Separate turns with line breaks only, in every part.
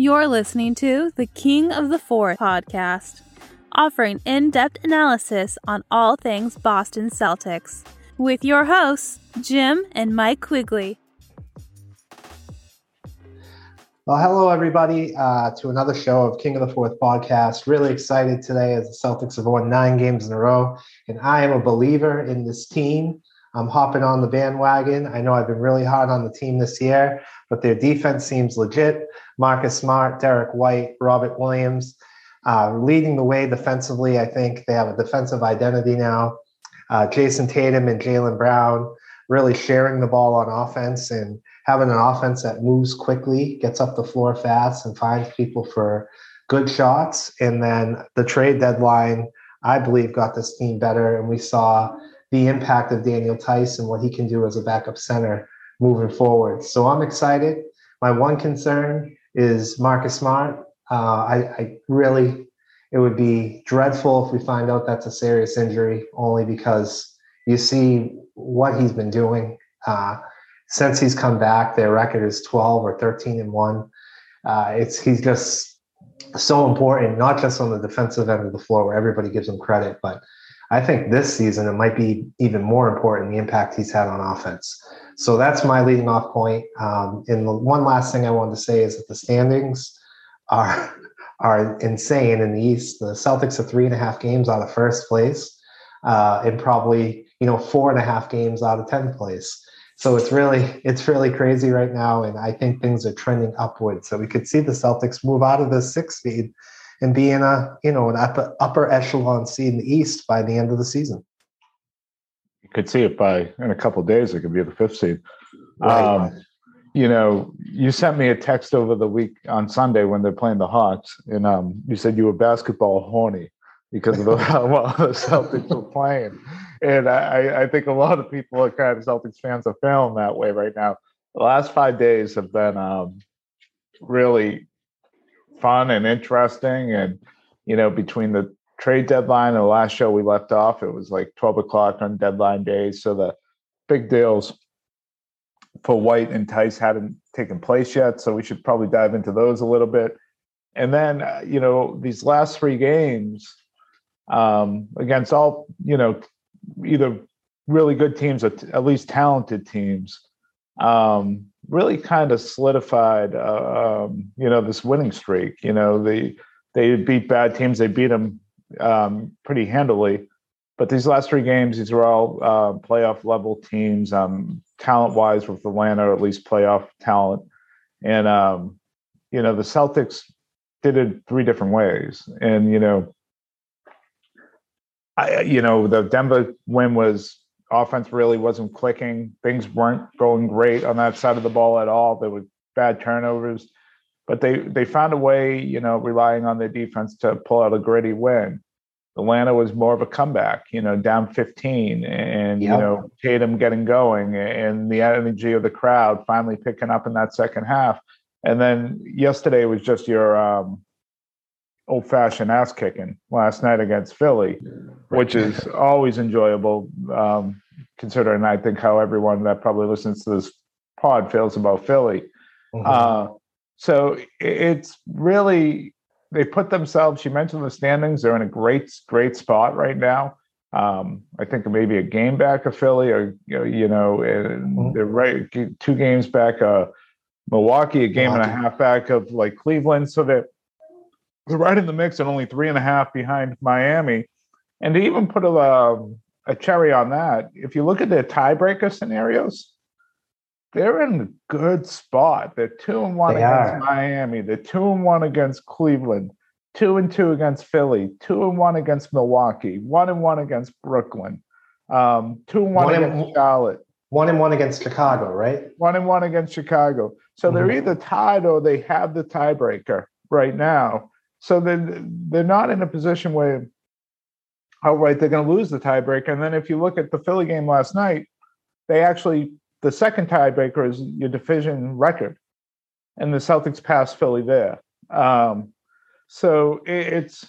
You're listening to the King of the Fourth podcast, offering in depth analysis on all things Boston Celtics, with your hosts, Jim and Mike Quigley.
Well, hello, everybody, uh, to another show of King of the Fourth podcast. Really excited today as the Celtics have won nine games in a row, and I am a believer in this team. I'm hopping on the bandwagon. I know I've been really hard on the team this year, but their defense seems legit. Marcus Smart, Derrick White, Robert Williams, uh, leading the way defensively. I think they have a defensive identity now. Uh, Jayson Tatum and Jaylen Brown really sharing the ball on offense and having an offense that moves quickly, gets up the floor fast, and finds people for good shots. And then the trade deadline, I believe, got this team better. And we saw the impact of Daniel Theis and what he can do as a backup center moving forward. So I'm excited. My one concern is Marcus Smart. Uh, I, I, really, it would be dreadful if we find out that's a serious injury, only because you see what he's been doing. Uh, since he's come back, their record is 12 or 13 and one. Uh, it's he's just so important, not just on the defensive end of the floor where everybody gives him credit, but I think this season it might be even more important the impact he's had on offense. So that's my leading off point. Um, and the one last thing I wanted to say is that the standings are are insane in the East. The Celtics are three and a half games out of first place, uh, and probably you know four and a half games out of tenth place. So it's really it's really crazy right now, and I think things are trending upwards. So we could see the Celtics move out of the sixth seed and be in a you know an upper upper echelon seed in the East by the end of the season.
You could see it by in a couple days. It could be the fifth seed. Right. Um, you know, you sent me a text over the week on Sunday when they're playing the Hawks, and um, you said you were basketball horny because of the, how well the Celtics were playing. And I, I think a lot of people are kind of Celtics fans are feeling that way right now. The last five days have been um, really fun and interesting. And, you know, between the trade deadline and the last show we left off, it was like 12 o'clock on deadline days. So the big deals for White and Theis hadn't taken place yet. So we should probably dive into those a little bit. And then, uh, you know, these last three games um, against all, you know, either really good teams or t- at least talented teams. Um, really kind of solidified, uh, um, you know, this winning streak. You know, they they beat bad teams. They beat them um, pretty handily. But these last three games, these were all uh, playoff level teams, um, talent wise, with Atlanta, or at least playoff talent. And um, you know, the Celtics did it three different ways. And you know, I you know, the Denver win was offense really wasn't clicking. Things weren't going great on that side of the ball at all. There were bad turnovers, but they they found a way, you know, relying on their defense to pull out a gritty win. Atlanta was more of a comeback, you know, down 15 and, yep. you know, Tatum getting going and the energy of the crowd finally picking up in that second half. And then yesterday was just your um, old fashioned ass kicking last night against Philly, which is always enjoyable, um, considering I think how everyone that probably listens to this pod feels about Philly. Mm-hmm. Uh, so it's really, they put themselves, you mentioned the standings, they're in a great, great spot right now. Um, I think maybe a game back of Philly, or you know, mm-hmm. they're right two games back. Uh, Milwaukee, a game Milwaukee. and a half back of like Cleveland. So that they're right in the mix and only three and a half behind Miami. And to even put a, um, a cherry on that, if you look at their tiebreaker scenarios, they're in a good spot. They're two and one they against are. Miami. They're two and one against Cleveland. Two and two against Philly. Two and one against Milwaukee. One and one against Brooklyn. Um, two and one, one against and, Charlotte.
One and one against Chicago, right?
One and one against Chicago. So mm-hmm. they're either tied or they have the tiebreaker right now. So then they're not in a position where, oh, right, they're going to lose the tiebreaker. And then if you look at the Philly game last night, they actually, the second tiebreaker is your division record. And the Celtics passed Philly there. Um, so it's,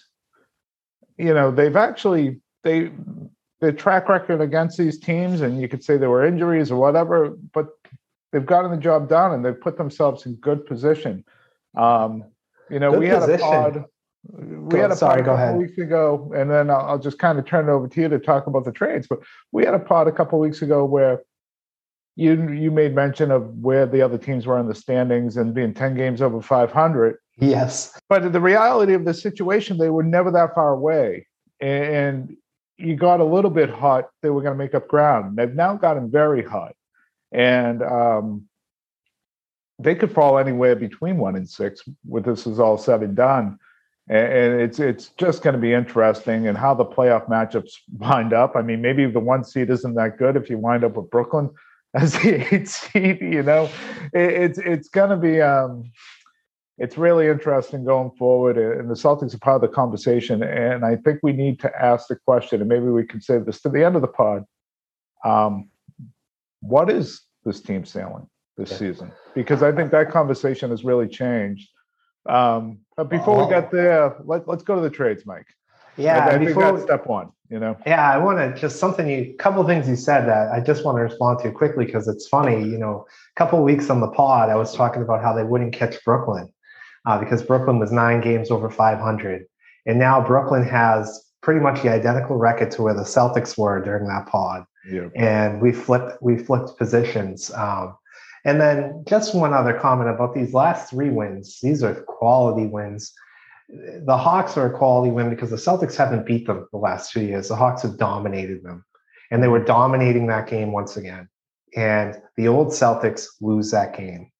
you know, they've actually, they, their track record against these teams, and you could say there were injuries or whatever, but they've gotten the job done and they've put themselves in good position. Um, You know,
Good
we had a pod. We
Go-
had a
sorry,
pod
go
a couple
ahead.
weeks ago, and then I'll, I'll just kind of turn it over to you to talk about the trades. But we had a pod a couple weeks ago where you you made mention of where the other teams were in the standings and being ten games over five hundred.
Yes.
But the reality of the situation, they were never that far away, and you got a little bit hot. They were going to make up ground. They've now gotten very hot, and um, they could fall anywhere between one and six when this is all said and done. And, and it's it's just going to be interesting and how the playoff matchups wind up. I mean, maybe the one seed isn't that good if you wind up with Brooklyn as the eight seed. You know, it, it's it's going to be. Um, it's really interesting going forward, and the Celtics are part of the conversation. And I think we need to ask the question, and maybe we can save this to the end of the pod. Um, what is this team sailing this
Yeah.
season? Because I think that conversation has really changed. Um, but before we get there, let, let's go to the trades, Mike.
Yeah.
I, I think that's step one. You know,
Yeah, I want to just something you, a couple things you said that I just want to respond to quickly because it's funny. You know, a couple weeks on the pod, I was talking about how they wouldn't catch Brooklyn uh, because Brooklyn was nine games over 500. And now Brooklyn has pretty much the identical record to where the Celtics were during that pod.
yeah.
And we flipped, we flipped positions. Um, and then just one other comment about these last three wins. These are quality wins the Hawks are a quality win because the Celtics haven't beat them the last two years. The Hawks have dominated them, and they were dominating that game once again. And the old Celtics lose that game.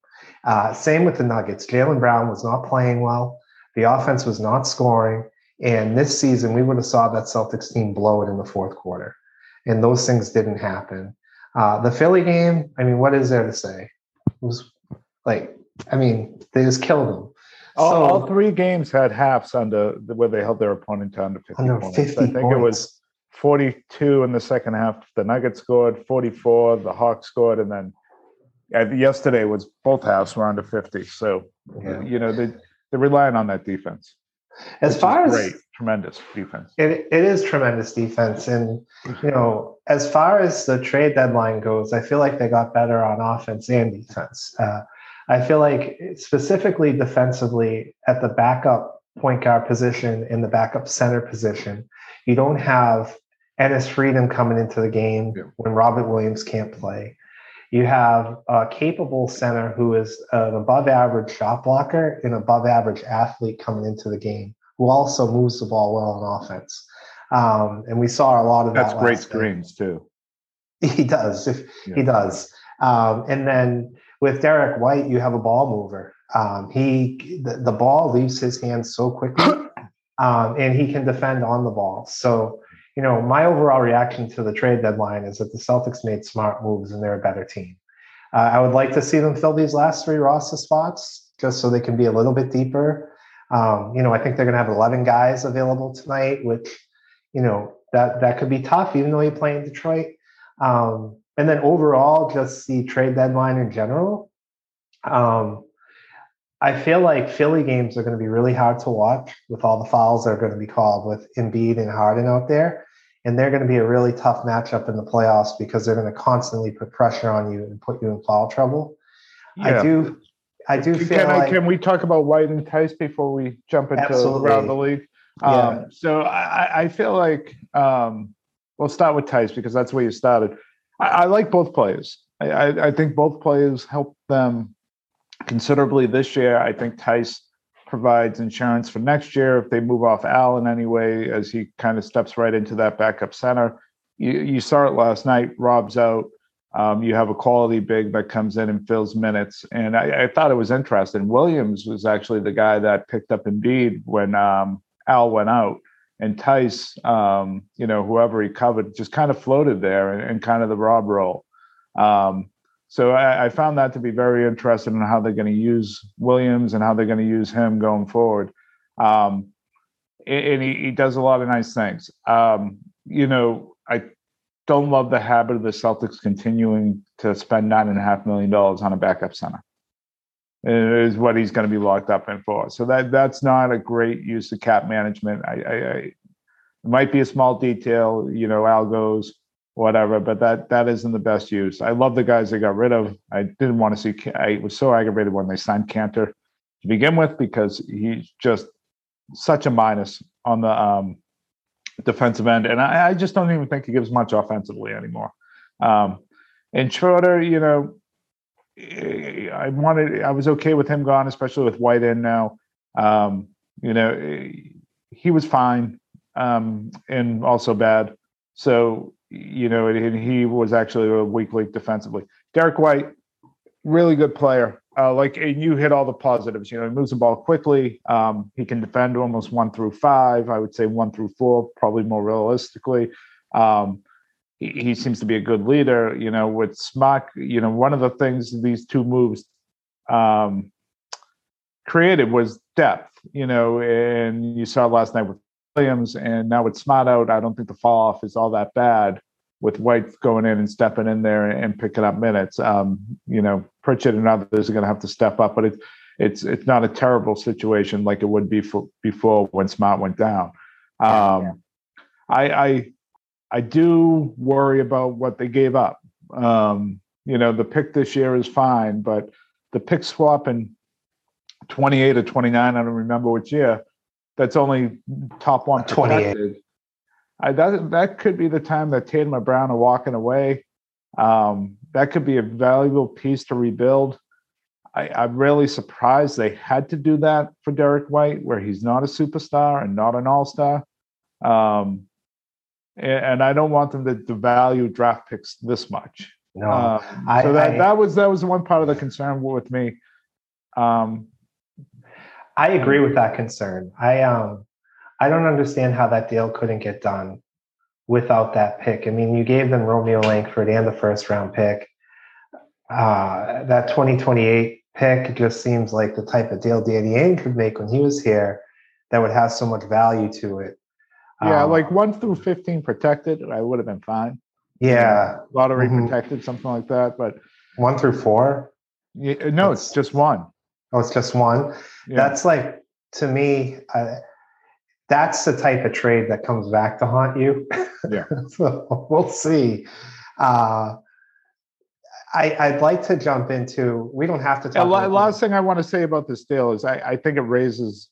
Uh, same with the Nuggets. Jaylen Brown was not playing well. The offense was not scoring. And this season, we would have saw that Celtics team blow it in the fourth quarter. And those things didn't happen. Uh, the Philly game, I mean, what is there to say? It was like, I mean, they just killed them.
All,
So-
all three games had halves under where they held their opponent to under 50
under
points.
50
I think
points.
it was 42 in the second half. The Nuggets scored 44. The Hawks scored, and then uh, yesterday was both halves were under 50. So
Yeah.
you know they they're relying on that defense.
As
which
far as
great, tremendous defense.
it, it is tremendous defense. And you know as far as the trade deadline goes i feel like they got better on offense and defense. Uh, i feel like specifically defensively at the backup point guard position in the backup center position you don't have Enes Freedom coming into the game
Yeah.
when robert williams can't play you have a capable center who is an above average shot blocker and above average athlete coming into the game who also moves the ball well on offense. Um, and we saw a lot of that.
That's
that.
great screens too.
He does. If
Yeah.
he does. Um, and then with Derrick White, you have a ball mover. Um, he the, the ball leaves his hands so quickly, um, and he can defend on the ball. So you know, my overall reaction to the trade deadline is that the Celtics made smart moves and they're a better team. Uh, I would like to see them fill these last three roster spots just so they can be a little bit deeper. Um, you know, I think they're going to have 11 guys available tonight, which, you know, that that could be tough, even though you play in Detroit. Um, and then overall, just the trade deadline in general. Um, I feel like Philly games are going to be really hard to watch with all the fouls that are going to be called with Embiid and Harden out there. And they're going to be a really tough matchup in the playoffs because they're going to constantly put pressure on you and put you in foul trouble. I do, I do
Can,
feel
I,
like
can we talk about White and Theis before we jump into
Absolutely.
around the league?
Yeah.
Um, so I, I feel like um, we'll start with Theis because that's where you started. I, I like both players. I, I think both players helped them considerably this year. I think Theis provides insurance for next year if they move off Allen anyway, as he kind of steps right into that backup center. You, you saw it last night. Rob's out. Um, you have a quality big that comes in and fills minutes. And I, I thought it was interesting. Williams was actually the guy that picked up Embiid when um, Al went out. And Theis, um, you know, whoever he covered, just kind of floated there and, and kind of the Rob role. Um, so I, I, found that to be very interesting in how they're going to use Williams and how they're going to use him going forward. Um, and, he, he, does a lot of nice things. Um, you know, I don't love the habit of the Celtics continuing to spend nine and a half million dollars on a backup center. It is what he's going to be locked up in for. So that that's not a great use of cap management. I, I, I it might be a small detail, you know, Al goes whatever, but that that isn't the best use. I love the guys they got rid of. I didn't want to see. I was so aggravated when they signed Kanter. to begin with because he's just such a minus on the um, defensive end, and I, I, just don't even think he gives much offensively anymore. Um, and Schroeder, you know, I wanted, I was okay with him gone, especially with White in now. Um, you know, he was fine um, and also bad. So, you know, and he was actually a weak link defensively. Derrick White, really good player. Uh, like and you hit all the positives. You know, he moves the ball quickly. Um, he can defend almost one through five. I would say one through four, probably more realistically. Um, he, he, seems to be a good leader. You know, with Smock, you know, one of the things these two moves um, created was depth. You know, and you saw last night with Williams, and now with Smart out, I don't think the fall off is all that bad with White going in and stepping in there and picking up minutes. Um, you know, Pritchard and others are going to have to step up, but it's it's it's not a terrible situation like it would be for, before when Smart went down. Um, yeah. I, I I do worry about what they gave up. Um, you know, the pick this year is fine, but the pick swap in 28 or 29, I don't remember which year, that's only top one protected. I, that that could be the time that Tatum and Brown are walking away. Um, that could be a valuable piece to rebuild. I, am really surprised they had to do that for Derrick White, where he's not a superstar and not an all star. Um, and, and, I don't want them to devalue draft picks this much.
No, uh,
I, so that, I, that was that was one part of the concern with me. Um,
I agree with that concern. I um I don't understand how that deal couldn't get done without that pick. I mean, you gave them Romeo Langford and the first round pick. Uh, that 2028 pick just seems like the type of deal Danny Ainge could make when he was here that would have so much value to it.
Yeah, um, like one through 15 protected, I would have been fine.
Yeah.
lottery mm-hmm. protected, something like that. But
one through four?
Yeah, no, it's just one.
Oh, it's just one. Yeah. That's like to me. Uh, that's the type of trade that comes back to haunt you.
Yeah.
so we'll see. Uh, I, would like to jump into. We don't have to talk.
The last thing I want to say about this deal is I, I think it raises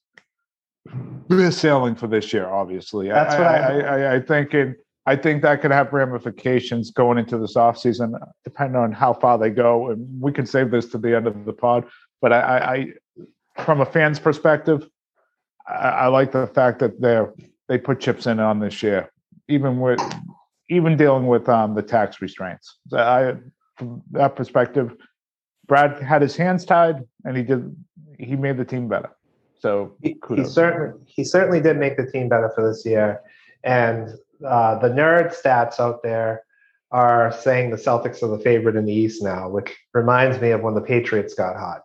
the ceiling for this year. Obviously,
that's I, what I,
I, I think it. I think that could have ramifications going into this offseason, depending on how far they go. And we can save this to the end of the pod. But I, I from a fan's perspective, I, I like the fact that they're they put chips in on this year, even with even dealing with um, the tax restraints. I, from that perspective, Brad had his hands tied, and he did he made the team better. So
he, he certainly he certainly did make the team better for this year, and uh, the nerd stats out there are saying the Celtics are the favorite in the East now, which reminds me of when the Patriots got hot.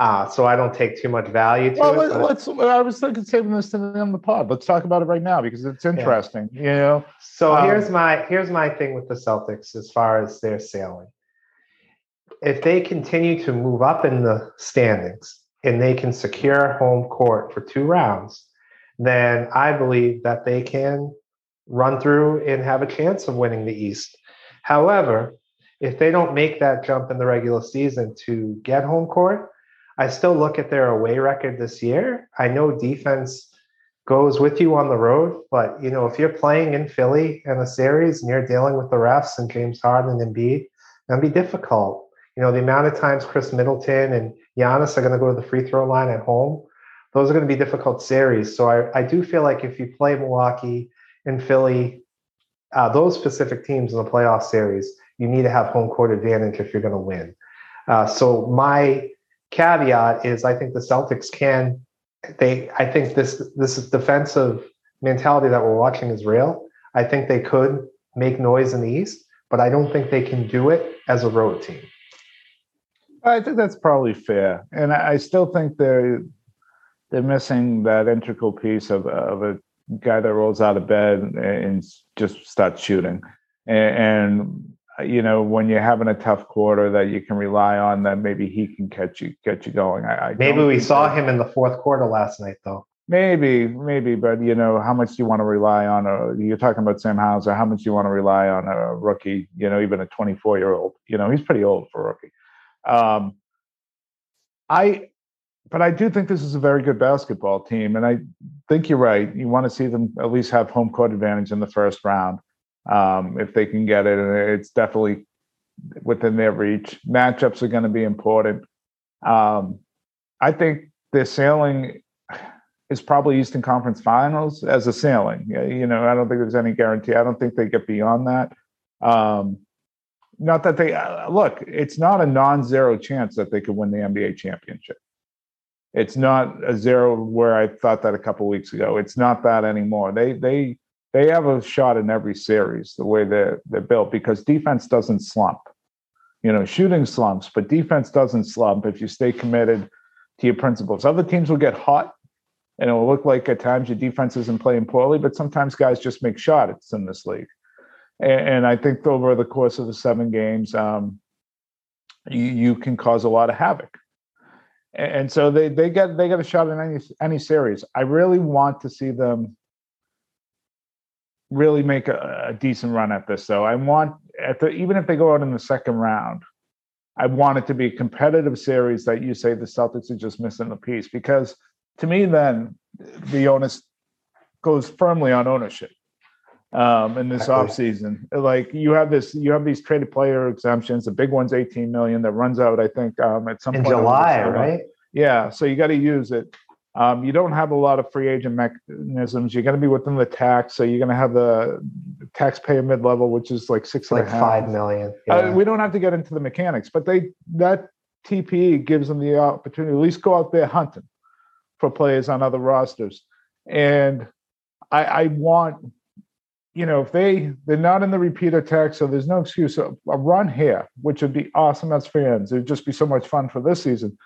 Uh, so I don't take too much value to well,
it. Let's. I was thinking saving this to the end the pod. Let's talk about it right now because it's interesting. Yeah. You know.
So um, here's my here's my thing with the Celtics as far as their sailing. If they continue to move up in the standings and they can secure home court for two rounds, then I believe that they can run through and have a chance of winning the East. However, if they don't make that jump in the regular season to get home court, I still look at their away record this year. I know defense goes with you on the road, but you know if you're playing in Philly in a series and you're dealing with the refs and James Harden and Embiid, that'd be difficult. You know the amount of times Khris Middleton and Giannis are going to go to the free throw line at home. Those are going to be difficult series. So I, I do feel like if you play Milwaukee and Philly, uh, those specific teams in the playoff series, you need to have home court advantage if you're going to win. Uh, so my caveat is I think the Celtics can they I think this this defensive mentality that we're watching is real. I think they could make noise in the East, but I don't think they can do it as a road team.
I think that's probably fair, and I still think they're they're missing that integral piece of of a guy that rolls out of bed and just starts shooting. And, and you know, when you're having a tough quarter that you can rely on, that maybe he can catch you, get you going. I,
I maybe we saw that. him in the fourth quarter last night, though.
Maybe, maybe, but you know, how much do you want to rely on? A, you're talking about Sam Hauser. How much do you want to rely on a rookie? You know, even a 24 year old. You know, he's pretty old for a rookie. Um, I but I do think this is a very good basketball team, and I think you're right. You want to see them at least have home court advantage in the first round um, if they can get it, and it's definitely within their reach. Matchups are going to be important. Um, I think the sailing is probably Eastern Conference Finals as a sailing. You know, I don't think there's any guarantee. I don't think they get beyond that. Um, not that they uh, look. It's not a non-zero chance that they could win the NBA championship. It's not a zero where I thought that a couple weeks ago. It's not that anymore. They they they have a shot in every series the way they're they're built because defense doesn't slump. You know, shooting slumps, but defense doesn't slump if you stay committed to your principles. Other teams will get hot and it will look like at times your defense isn't playing poorly, but sometimes guys just make shots in this league. And, and I think over the course of the seven games, um, you, you can cause a lot of havoc and so they they get they get a shot in any any series. I really want to see them really make a, a, decent run at this. Though I want at the even if they go out in the second round, I want it to be a competitive series that you say the Celtics are just missing the piece because to me then the onus goes firmly on ownership um, in this exactly. offseason. Like you have this, you have these traded player exemptions. The big one's 18 million that runs out, I think, um, at some
in
point.
July, right?
Yeah. So you got to use it. Um, you don't have a lot of free agent mechanisms. You're going to be within the tax, so you're going to have the taxpayer mid level, which is like six
like five million.
Uh, yeah. Uh, we don't have to get into the mechanics, but they that TPE gives them the opportunity to at least go out there hunting for players on other rosters. And I, I want you know, if they they're not in the repeater tax, so there's no excuse. A, a run here, which would be awesome as fans. It'd just be so much fun for this season.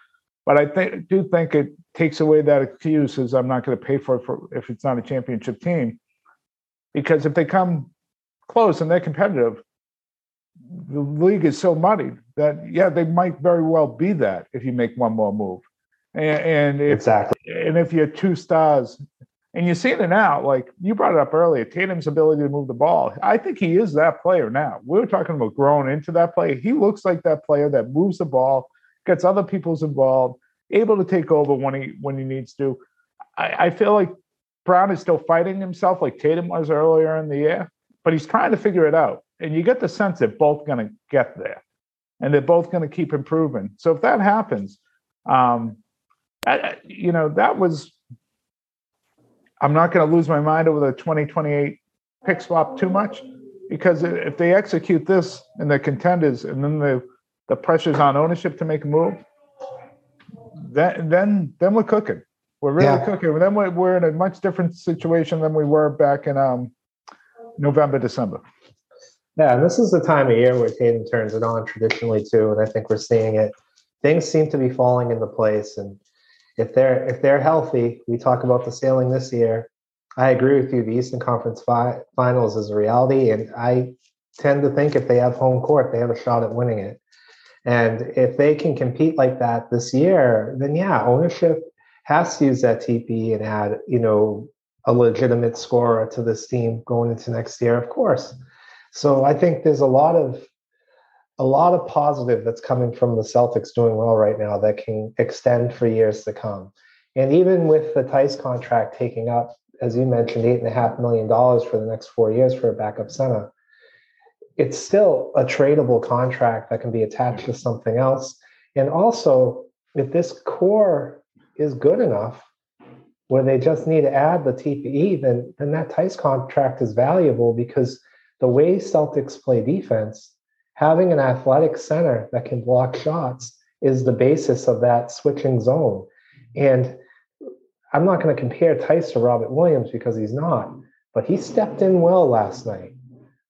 But I think do think it takes away that excuse as I'm not going to pay for it for if it's not a championship team. Because if they come close and they're competitive, the league is so muddied that yeah, they might very well be that if you make one more move. And, and if,
exactly.
And if you're two stars and you see it now, like you brought it up earlier, Tatum's ability to move the ball. I think he is that player now. We were talking about growing into that player. He looks like that player that moves the ball, gets other people's involved, able to take over when he when he needs to. I, I feel like Brown is still fighting himself like Tatum was earlier in the year, but he's trying to figure it out. And you get the sense they're both going to get there, and they're both going to keep improving. So if that happens, um, I, you know that was I'm not going to lose my mind over the 2028 pick swap too much because if they execute this and the contenders and then the the pressure's on ownership to make a move, then then then we're cooking. We're really yeah. cooking. Then we're, we're in a much different situation than we were back in um, November, December.
Yeah, and this is the time of year where Tatum turns it on traditionally too, and I think we're seeing it. Things seem to be falling into place, and if they're if they're healthy, we talk about the sailing this year. I agree with you. The Eastern Conference fi- Finals is a reality, and I tend to think if they have home court, they have a shot at winning it. And if they can compete like that this year, then yeah, ownership has to use that TP and add, you know, a legitimate scorer to this team going into next year, of course. So I think there's a lot of a lot of positive that's coming from the Celtics doing well right now that can extend for years to come. And even with the Theis contract taking up, as you mentioned, eight and a half million dollars for the next four years for a backup center, it's still a tradable contract that can be attached to something else. And also, if this core is good enough where they just need to add the TPE, then, then that Theis contract is valuable because the way Celtics play defense, having an athletic center that can block shots is the basis of that switching zone. And I'm not going to compare Theis to Robert Williams because he's not, but he stepped in well last night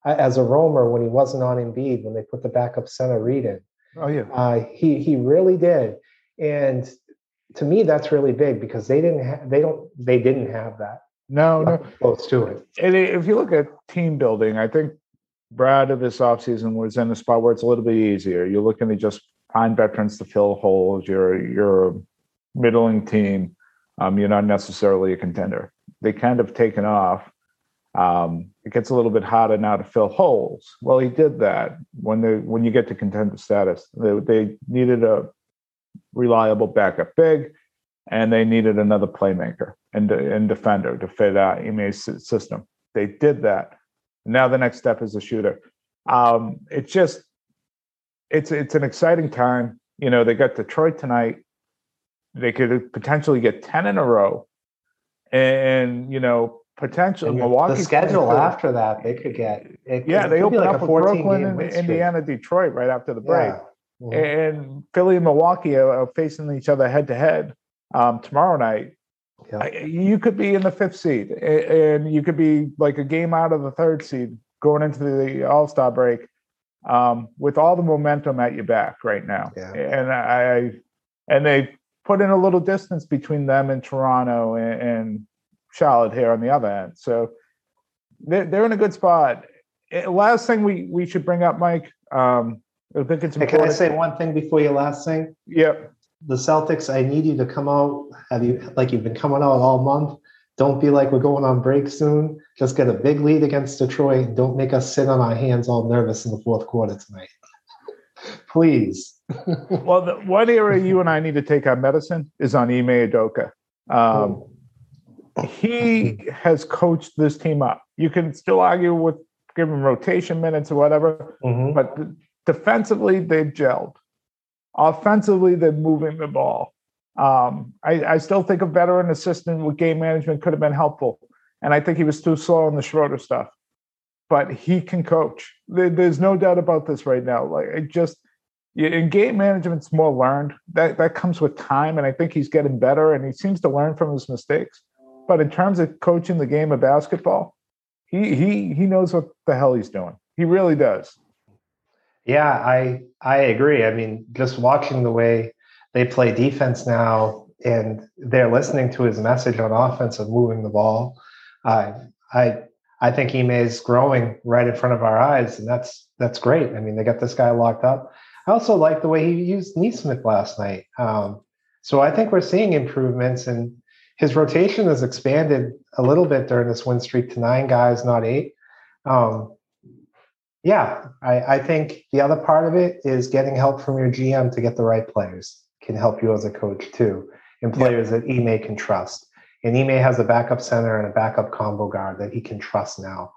as a roamer when he wasn't on Embiid when they put the backup center Reed in.
Oh yeah,
uh, he he really did, and to me that's really big because they didn't ha- they don't they didn't have that.
No, no,
close to it.
And if you look at team building, I think Brad of this offseason was in a spot where it's a little bit easier. You're looking to just find veterans to fill holes. You're you're a middling team. Um, you're not necessarily a contender. They kind of taken off. Um, it gets a little bit harder now to fill holes. Well, he did that when they when you get to contender status. They, they needed a reliable backup big. and they needed another playmaker and, and defender to fit uh, Ime's system. They did that. Now the next step is a shooter. Um, it's just, it's it's an exciting time. You know, they got Detroit tonight. They could potentially get ten in a row, and you know, potentially
And
Milwaukee.
the schedule after that, they could get. It,
Yeah,
it
they open
like
up
a
with
14
Brooklyn and. Indiana, Detroit right after the break.
Yeah. Mhm.
And Philly and Milwaukee are, facing each other head to head um, tomorrow night.
Yeah.
I- You could be in the fifth seed, and you could be like a game out of the third seed going into the All Star break um, with all the momentum at your back right now.
Yeah.
And I, and they put in a little distance between them and Toronto and, and Charlotte here on the other end. So they're, they're in a good spot. Eh, Last thing we, we should bring up, Mike. Um, I think it's
Hey, can I say one thing before you last thing?
Yep.
The Celtics, I need you to come out. Have you like you've been coming out all month? Don't be like we're going on break soon. Just get a big lead against Detroit. and Don't make us sit on our hands all nervous in the fourth quarter tonight. Please.
Well, the one area you and I need to take our medicine is on Ime Udoka. Um, he has coached this team up. You can still argue with giving rotation minutes or whatever,
Mhm.
but defensively they've gelled. Offensively, they're moving the ball. Um, I, I still think a veteran assistant with game management could have been helpful, and I think he was too slow on the Schroeder stuff. But he can coach. There- there's no doubt about this right now. Like it just in game management's more learned. That that comes with time, and I think he's getting better, and he seems to learn from his mistakes. But in terms of coaching the game of basketball, he he he knows what the hell he's doing. He really does.
Yeah, I I agree. I mean, just watching the way they play defense now, and they're listening to his message on offense of moving the ball. I I I think Ime is growing right in front of our eyes, and that's that's great. I mean, they got this guy locked up. I also like the way he used Nesmith last night. Um, so I think we're seeing improvements, and his rotation has expanded a little bit during this win streak to nine guys, not eight. Um, yeah, I, I think the other part of it is getting help from your GM to get the right players can help you as a coach too, and players that Ime can trust. And Ime has a backup center and a backup combo guard that he can trust now.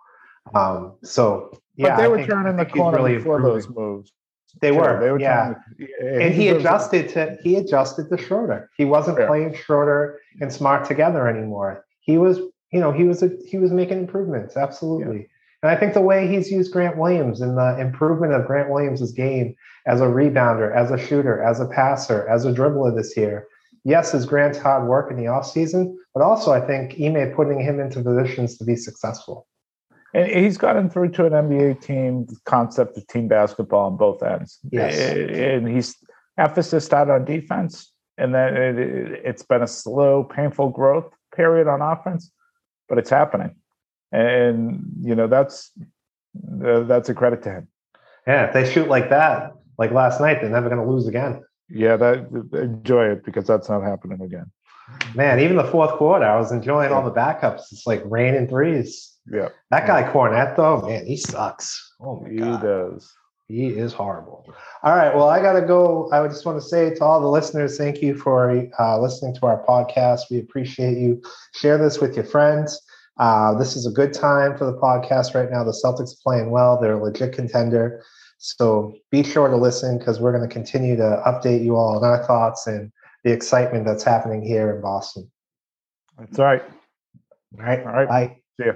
Um, so yeah,
but they
I
were
think-
turning the corner
really
before
improving.
those moves.
They
too.
were,
They were
yeah.
yeah,
and he adjusted to he adjusted to Schroeder. He wasn't
Yeah.
playing Schroeder and Smart together anymore. He was, you know, he was a, he was making improvements. Absolutely. And I think the way he's used Grant Williams and the improvement of Grant Williams' game as a rebounder, as a shooter, as a passer, as a dribbler this year. Yes, is Grant's hard work in the offseason, but also I think Ime putting him into positions to be successful.
And he's gotten through to an NBA team concept of team basketball on both ends.
Yes.
And he's emphasis started on defense, and then it, it's been a slow, painful growth period on offense, but it's happening. And you know that's uh, that's a credit to him.
Yeah, if they shoot like that, like last night, they're never going to lose again.
Yeah, that enjoy it because that's not happening again.
Man, even the fourth quarter, I was enjoying all the backups. It's like rain and threes.
Yeah,
That guy Kornet, though, man, he sucks. Oh my
he
god,
does.
he is horrible. All right, well, I gotta go. I just want to say to all the listeners, thank you for uh, listening to our podcast. We appreciate you. Share this with your friends. Uh, this is a good time for the podcast right now. The Celtics are playing well. They're a legit contender. So be sure to listen because we're going to continue to update you all on our thoughts and the excitement that's happening here in Boston.
That's right.
All right.
All right.
Bye.
See ya.